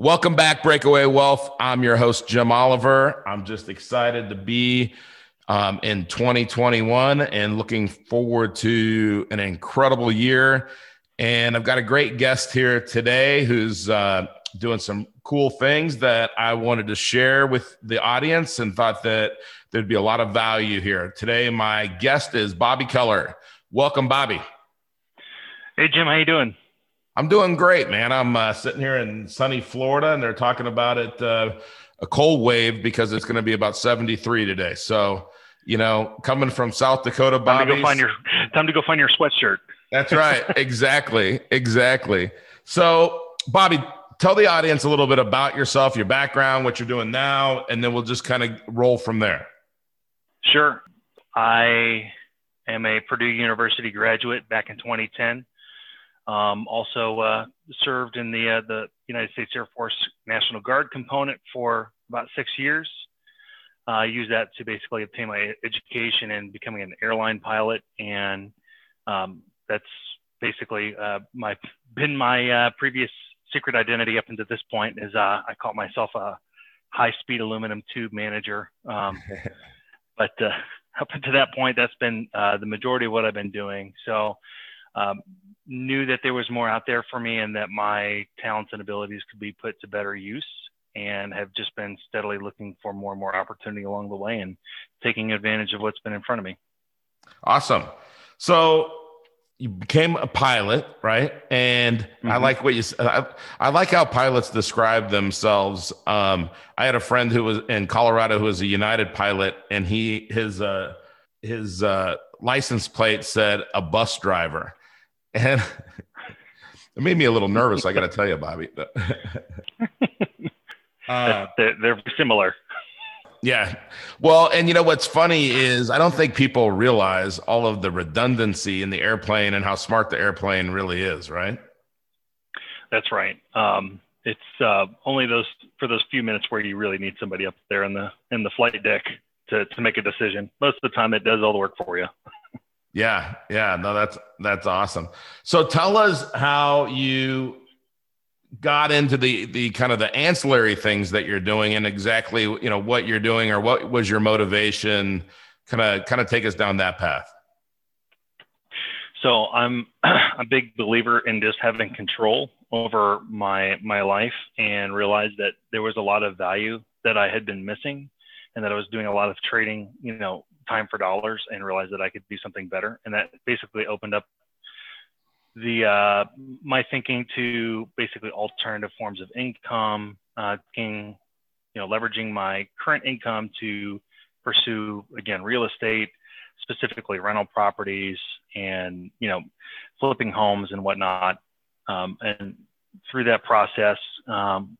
Welcome back, Breakaway Wealth. I'm your host, Jim Oliver. I'm just excited to be um, in 2021 and looking forward to an incredible year. And I've got a great guest here today who's uh, doing some cool things that I wanted to share with the audience and thought that there'd be a lot of value here. Today, my guest is Bobby Keller. Welcome, Bobby. Hey, Jim. How you doing? I'm doing great, man. I'm uh, sitting here in sunny Florida, and they're talking about it uh, a cold wave because it's going to be about 73 today. So, you know, coming from South Dakota, Bobby. Time to go find your time to go find your sweatshirt. That's right. exactly. Exactly. So, Bobby, tell the audience a little bit about yourself, your background, what you're doing now, and then we'll just kind of roll from there. Sure. I am a Purdue University graduate back in 2010. Um, also uh, served in the uh, the United States Air Force National Guard component for about six years. Uh, I used that to basically obtain my education and becoming an airline pilot, and um, that's basically uh, my been my uh, previous secret identity up until this point. Is uh, I call myself a high speed aluminum tube manager, um, but up until that point, that's been the majority of what I've been doing. So. Um, knew that there was more out there for me and that my talents and abilities could be put to better use and have just been steadily looking for more and more opportunity along the way and taking advantage of what's been in front of me. Awesome. So you became a pilot, right? And mm-hmm. I like what you said. I, I, like how pilots describe themselves. Um, I had a friend who was in Colorado who was a United pilot, and he his uh, his uh, license plate said a bus driver and it made me a little nervous. I got to tell you, Bobby. uh, they're, they're similar. Yeah. Well, and you know what's funny is I don't think people realize all of the redundancy in the airplane and how smart the airplane really is, right? That's right. Um, it's uh, only those for those few minutes where you really need somebody up there in the in the flight deck to to make a decision. Most of the time, it does all the work for you. Yeah, yeah, no, that's that's awesome. So tell us how you got into the the kind of the ancillary things that you're doing and exactly you know what you're doing or what was your motivation kind of kind of take us down that path so i'm a big believer in just having control over my my life and realized that there was a lot of value that i had been missing and that i was doing a lot of trading you know time for dollars and realized that I could do something better. And that basically opened up the uh, my thinking to basically alternative forms of income, uh, you know, leveraging my current income to pursue again real estate, specifically rental properties, and you know, flipping homes and whatnot. Um, and through that process, um,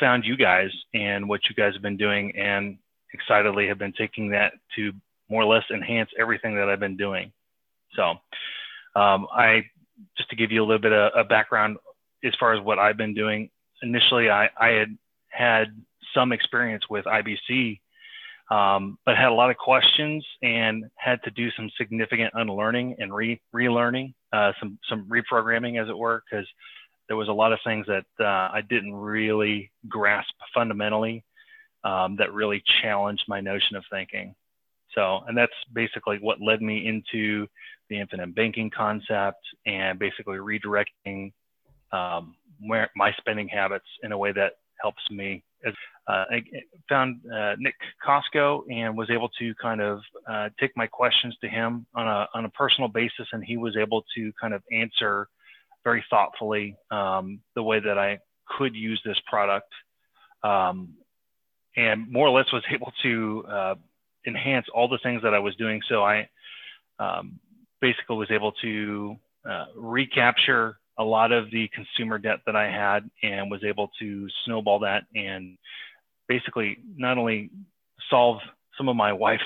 found you guys and what you guys have been doing, and excitedly have been taking that to more or less enhance everything that I've been doing. So, um, I just to give you a little bit of a background as far as what I've been doing. Initially, I, I had had some experience with IBC, um, but had a lot of questions and had to do some significant unlearning and re relearning, uh, some some reprogramming, as it were, because there was a lot of things that uh, I didn't really grasp fundamentally um, that really challenged my notion of thinking. So, and that's basically what led me into the infinite banking concept and basically redirecting um, where my spending habits in a way that helps me. As, uh, I found uh, Nick Costco and was able to kind of uh, take my questions to him on a on a personal basis, and he was able to kind of answer very thoughtfully um, the way that I could use this product, um, and more or less was able to uh, enhance all the things that I was doing. So I um, basically was able to uh, recapture a lot of the consumer debt that I had and was able to snowball that and basically not only solve some of my wife's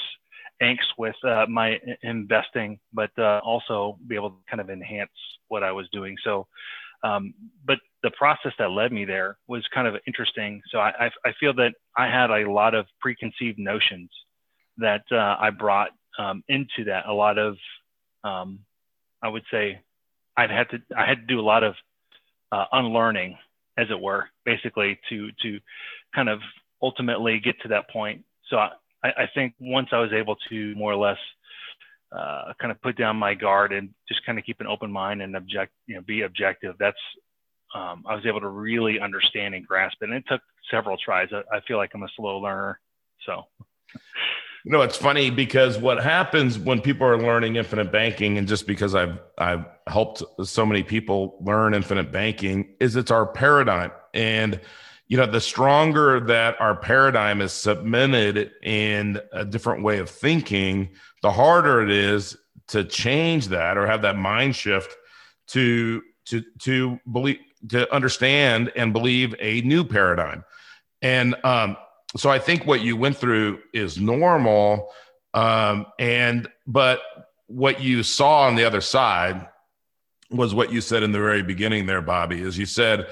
angst with uh, my investing, but uh, also be able to kind of enhance what I was doing. So, um, but the process that led me there was kind of interesting. So I, I, I feel that I had a lot of preconceived notions that uh, I brought um, into that. A lot of, um, I would say, I'd had to I had to do a lot of uh, unlearning, as it were, basically to to kind of ultimately get to that point. So I, I think once I was able to more or less uh, kind of put down my guard and just kind of keep an open mind and object, you know, be objective. That's um, I was able to really understand and grasp it. And it took several tries. I, I feel like I'm a slow learner, so. You know, it's funny because what happens when people are learning infinite banking, and just because I've I've helped so many people learn infinite banking, is it's our paradigm. And you know, the stronger that our paradigm is submitted in a different way of thinking, the harder it is to change that or have that mind shift to to to believe to understand and believe a new paradigm. And um, so I think what you went through is normal. Um, and but what you saw on the other side was what you said in the very beginning there, Bobby, is you said,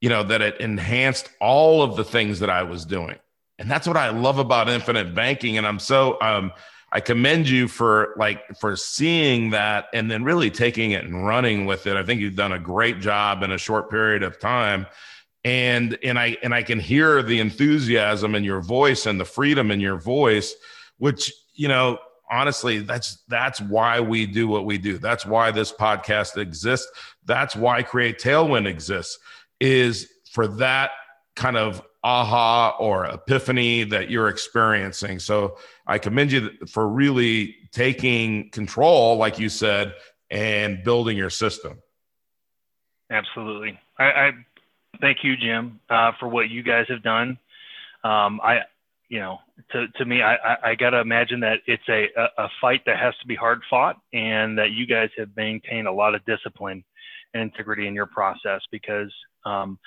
you know, that it enhanced all of the things that I was doing. And that's what I love about infinite banking. And I'm so um, I commend you for like for seeing that and then really taking it and running with it. I think you've done a great job in a short period of time and and i and i can hear the enthusiasm in your voice and the freedom in your voice which you know honestly that's that's why we do what we do. That's why this podcast exists. That's why create tailwind exists is for that kind of aha or epiphany that you're experiencing. So i commend you for really taking control like you said and building your system. Absolutely. I, I thank you, Jim, uh, for what you guys have done. Um, I, you know, to, to me, I, I, I got to imagine that it's a, a, fight that has to be hard fought and that you guys have maintained a lot of discipline and integrity in your process because, um,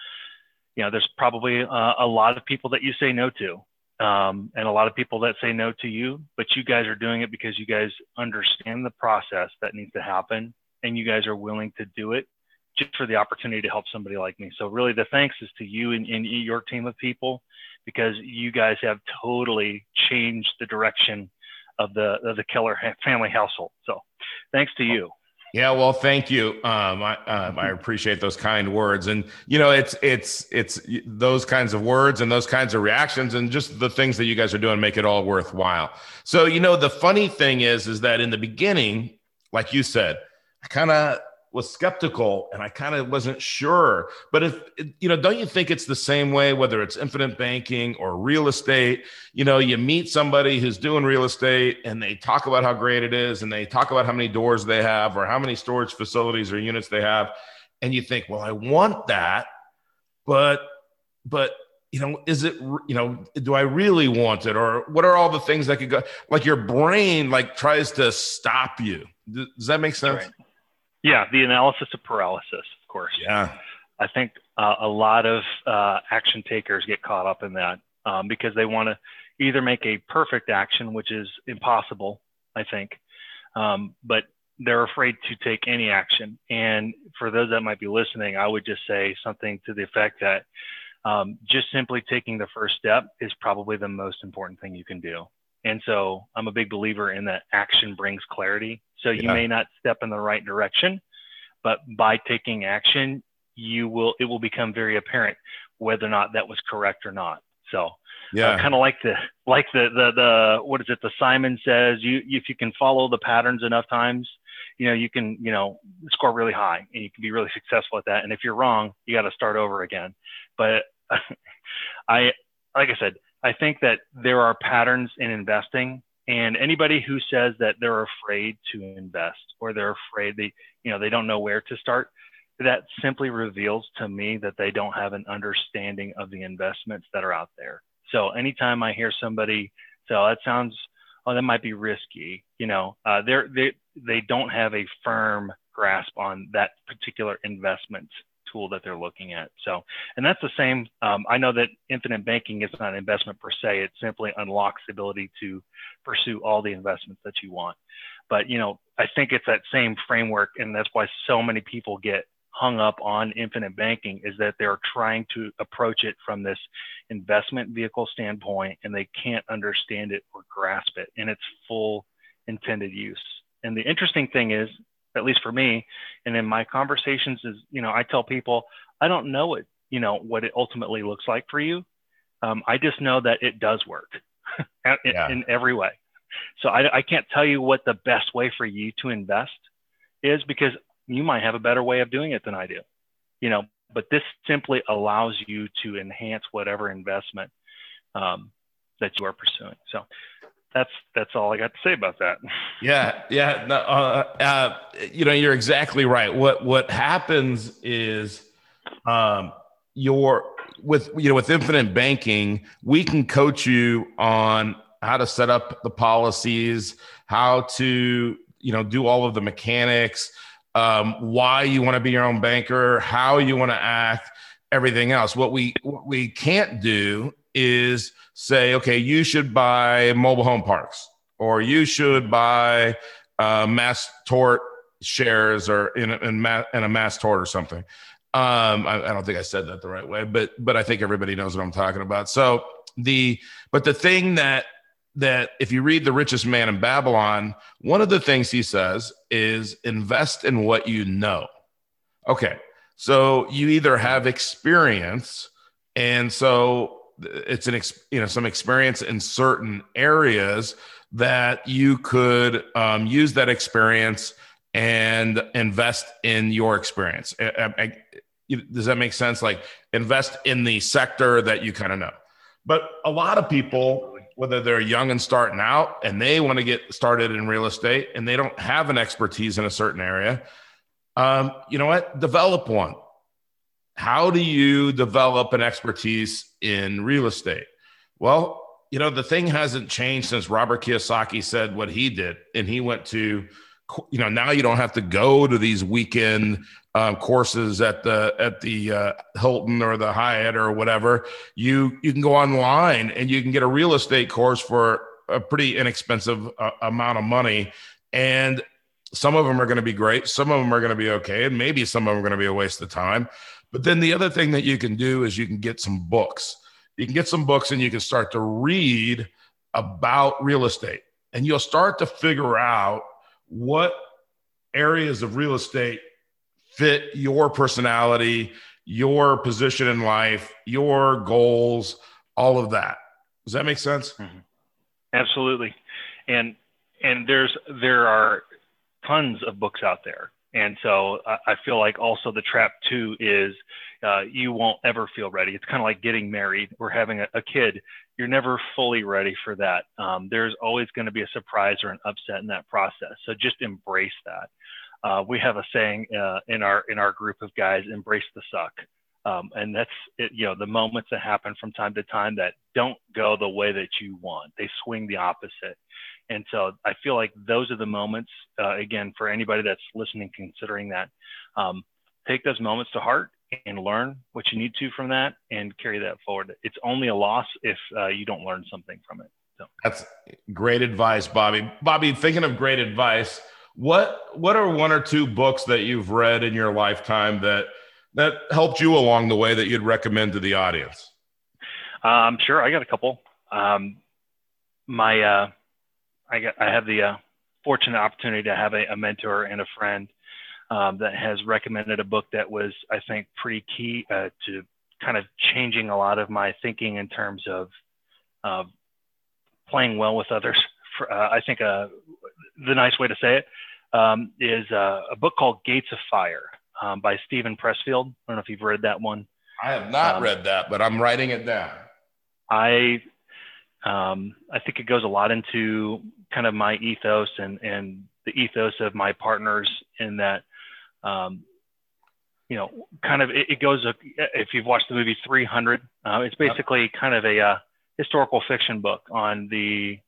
you know, there's probably a, a lot of people that you say no to. Um, and a lot of people that say no to you, but you guys are doing it because you guys understand the process that needs to happen and you guys are willing to do it just for the opportunity to help somebody like me. So really the thanks is to you and, and your team of people because you guys have totally changed the direction of the of the Keller family household. So thanks to you. Yeah, well, thank you. Um, I, um, I appreciate those kind words, and you know, it's it's it's those kinds of words and those kinds of reactions, and just the things that you guys are doing make it all worthwhile. So, you know, the funny thing is, is that in the beginning, like you said, I kind of was skeptical and I kind of wasn't sure. But if, you know, don't you think it's the same way, whether it's infinite banking or real estate? You know, you meet somebody who's doing real estate and they talk about how great it is and they talk about how many doors they have or how many storage facilities or units they have. And you think, well, I want that, but, but, you know, is it, you know, do I really want it? Or what are all the things that could go, like your brain, like tries to stop you. Does that make sense? Right. Yeah, the analysis of paralysis, of course. Yeah. I think uh, a lot of uh, action takers get caught up in that um, because they want to either make a perfect action, which is impossible, I think, um, but they're afraid to take any action. And for those that might be listening, I would just say something to the effect that um, just simply taking the first step is probably the most important thing you can do. And so I'm a big believer in that action brings clarity. So you yeah. may not step in the right direction, but by taking action, you will it will become very apparent whether or not that was correct or not. So yeah, uh, kind of like the like the the the what is it? The Simon says you if you can follow the patterns enough times, you know you can you know score really high and you can be really successful at that. And if you're wrong, you got to start over again. But I like I said, I think that there are patterns in investing and anybody who says that they're afraid to invest or they're afraid they, you know, they don't know where to start, that simply reveals to me that they don't have an understanding of the investments that are out there. So anytime I hear somebody say, oh, that sounds, oh, that might be risky, you know, uh, they're, they, they don't have a firm grasp on that particular investment tool that they're looking at. So, and that's the same. Um, I know that infinite banking is not an investment per se. It simply unlocks the ability to pursue all the investments that you want. But, you know, I think it's that same framework. And that's why so many people get hung up on infinite banking is that they're trying to approach it from this investment vehicle standpoint and they can't understand it or grasp it in its full intended use. And the interesting thing is, at least for me, and in my conversations is, you know, I tell people, I don't know what, you know, what it ultimately looks like for you. Um, I just know that it does work in, yeah. in, every way. So I, I can't tell you what the best way for you to invest is because you might have a better way of doing it than I do, you know, but this simply allows you to enhance whatever investment um, that you are pursuing. So that's that's all I got to say about that. Yeah, yeah. No, uh, uh, you know, you're exactly right. What what happens is, um, your with you know with infinite banking, we can coach you on how to set up the policies, how to you know do all of the mechanics, um, why you want to be your own banker, how you want to act, everything else. What we what we can't do is say, okay, you should buy mobile home parks or you should buy uh, mass tort shares or in, in, ma- in a mass tort or something. Um, I, I, don't think I said that the right way, but but I think everybody knows what I'm talking about. So the but the thing that that if you read the richest man in Babylon, one of the things he says is invest in what you know. Okay, so you either have experience, and so it's an you know some experience in certain areas that you could um, use that experience and invest in your experience. I, I, does that make sense? Like invest in the sector that you kind of know. But a lot of people, whether they're young and starting out and they want to get started in real estate and they don't have an expertise in a certain area, um, you know what? Develop one how do you develop an expertise in real estate? Well, you know, the thing hasn't changed since Robert Kiyosaki said what he did. And he went to, you know, now you don't have to go to these weekend um, courses at the at the uh, Hilton or the Hyatt or whatever. You you can go online and you can get a real estate course for a pretty inexpensive uh, amount of money. And some of them are going to be great. Some of them are going to be okay. And maybe some of them are going to be a waste of time. But then the other thing that you can do is you can get some books. You can get some books and you can start to read about real estate. And you'll start to figure out what areas of real estate fit your personality, your position in life, your goals, all of that. Does that make sense? Mm-hmm. Absolutely. And and there's there are tons of books out there and so I feel like also the trap too is uh, you won't ever feel ready. It's kind of like getting married or having a, a kid. You're never fully ready for that. Um, there's always going to be a surprise or an upset in that process. So just embrace that. Uh, we have a saying uh, in our in our group of guys: embrace the suck. Um, and that's it, you know the moments that happen from time to time that don't go the way that you want. They swing the opposite. And so I feel like those are the moments, uh, again, for anybody that's listening, considering that, um, take those moments to heart and learn what you need to from that and carry that forward. It's only a loss if uh, you don't learn something from it. So. That's great advice, Bobby. Bobby, thinking of great advice, what what are one or two books that you've read in your lifetime that that helped you along the way that you'd recommend to the audience? Um, sure, I got a couple. Um, my uh, I, got, I have the uh, fortunate opportunity to have a, a mentor and a friend um, that has recommended a book that was, I think, pretty key uh, to kind of changing a lot of my thinking in terms of uh, playing well with others. For, uh, I think uh, the nice way to say it um, is uh, a book called Gates of Fire um, by Steven Pressfield. I don't know if you've read that one. I have not um, read that, but I'm writing it down. I um, I think it goes a lot into kind of my ethos and, and the ethos of my partners in that, um, you know, kind of it, it, goes, if you've watched the movie 300, uh, it's basically kind of a uh, historical fiction book on the,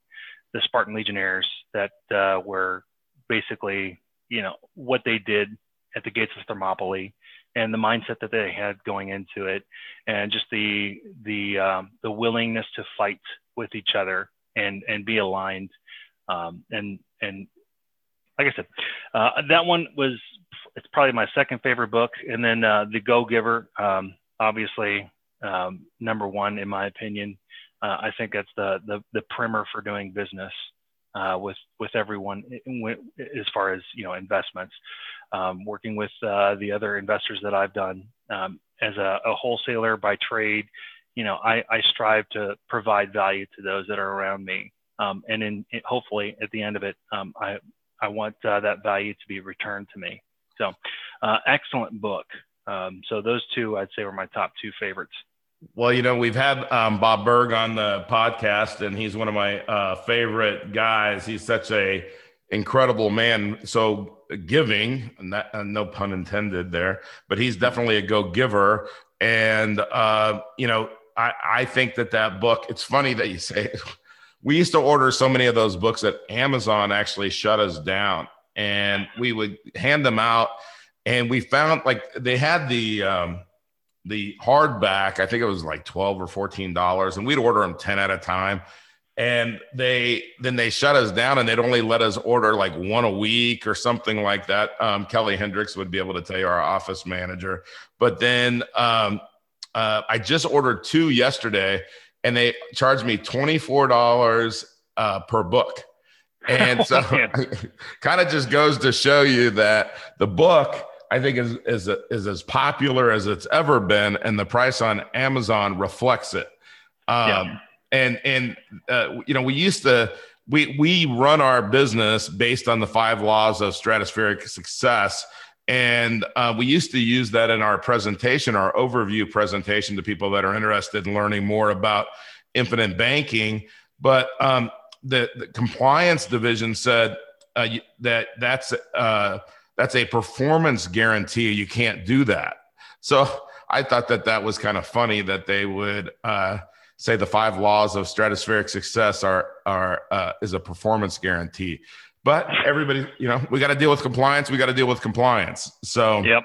the Spartan legionnaires that uh, were basically, you know, what they did at the gates of Thermopylae and the mindset that they had going into it, and just the the um, the willingness to fight with each other and and be aligned, um, and and like I said, uh, that one was it's probably my second favorite book, and then uh, the Go Giver, um, obviously um, number one in my opinion. Uh, I think that's the, the the primer for doing business uh, with with everyone as far as you know investments. Um, working with uh, the other investors that I've done um, as a, a, wholesaler by trade, you know, I, I, strive to provide value to those that are around me, um, and in hopefully at the end of it, um, I I want uh, that value to be returned to me. So, uh, excellent book. Um, so those two, I'd say, were my top two favorites. Well, you know, we've had um, Bob Burg on the podcast, and he's one of my uh, favorite guys. He's such a incredible man, so giving, not, uh, no pun intended there, but he's definitely a go giver. And uh, you know, I, I think that that book. It's funny that you say. It. We used to order so many of those books that Amazon actually shut us down, and we would hand them out. And we found like they had the um, the hardback, I think it was like 12 or 14 dollars, and we'd order them 10 at a time. And they then they shut us down and they'd only let us order like one a week or something like that. Um, Kelly Hendricks would be able to tell you our office manager. But then um, uh, I just ordered two yesterday and they charged me $24 uh, per book. And so kind of just goes to show you that the book I think is is is as popular as it's ever been, and the price on Amazon reflects it. Um, yeah. And and uh, you know we used to we we run our business based on the five laws of stratospheric success. And uh, we used to use that in our presentation, our overview presentation to people that are interested in learning more about infinite banking. But um, the, the, compliance division said uh, that that's uh, that's a performance guarantee. You can't do that. So I thought that that was kind of funny that they would uh, say the five laws of stratospheric success are are uh, is a performance guarantee. But everybody, you know, we got to deal with compliance. We got to deal with compliance. So yep.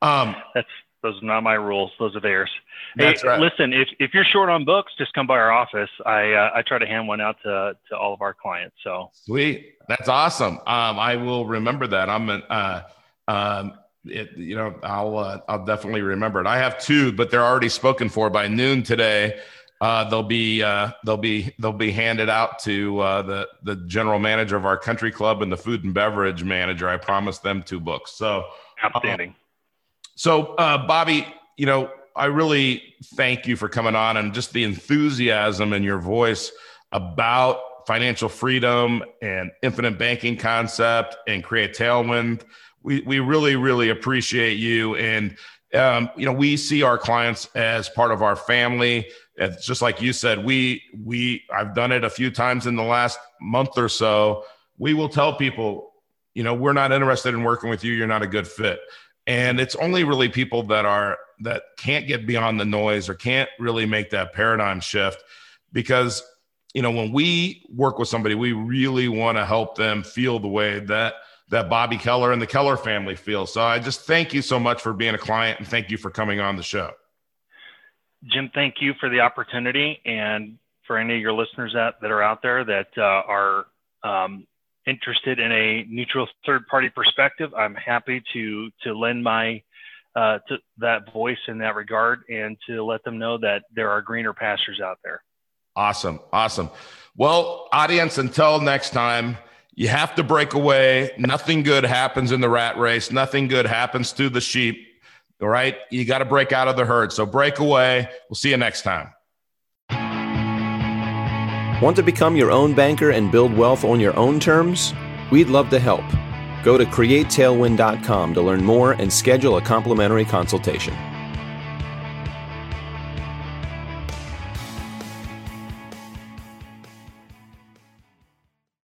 Um, that's those are not my rules. Those are theirs. That's hey, right. Listen, if, if you're short on books, just come by our office. I uh, I try to hand one out to to all of our clients. So sweet. That's awesome. Um, I will remember that. I'm an, uh, um, it, you know, I'll uh, I'll definitely remember it. I have two, but they're already spoken for by noon today. Uh, they'll be uh, they'll be they'll be handed out to uh, the the general manager of our country club and the food and beverage manager. I promised them two books. So outstanding. So uh, Bobby, you know, I really thank you for coming on and just the enthusiasm in your voice about financial freedom and infinite banking concept and create tailwind. We, we really, really appreciate you. And, um, you know, we see our clients as part of our family. It's just like you said, we, we, I've done it a few times in the last month or so. We will tell people, you know, we're not interested in working with you. You're not a good fit. And it's only really people that are, that can't get beyond the noise or can't really make that paradigm shift because you know, when we work with somebody, we really want to help them feel the way that that Bobby Keller and the Keller family feel. So I just thank you so much for being a client and thank you for coming on the show. Jim, thank you for the opportunity and for any of your listeners that, that are out there that uh, are um, interested in a neutral third party perspective. I'm happy to to lend my uh, to that voice in that regard and to let them know that there are greener pastures out there. Awesome. Awesome. Well, audience, until next time, you have to break away. Nothing good happens in the rat race, nothing good happens to the sheep. All right. You got to break out of the herd. So break away. We'll see you next time. Want to become your own banker and build wealth on your own terms? We'd love to help. Go to createtailwind.com to learn more and schedule a complimentary consultation.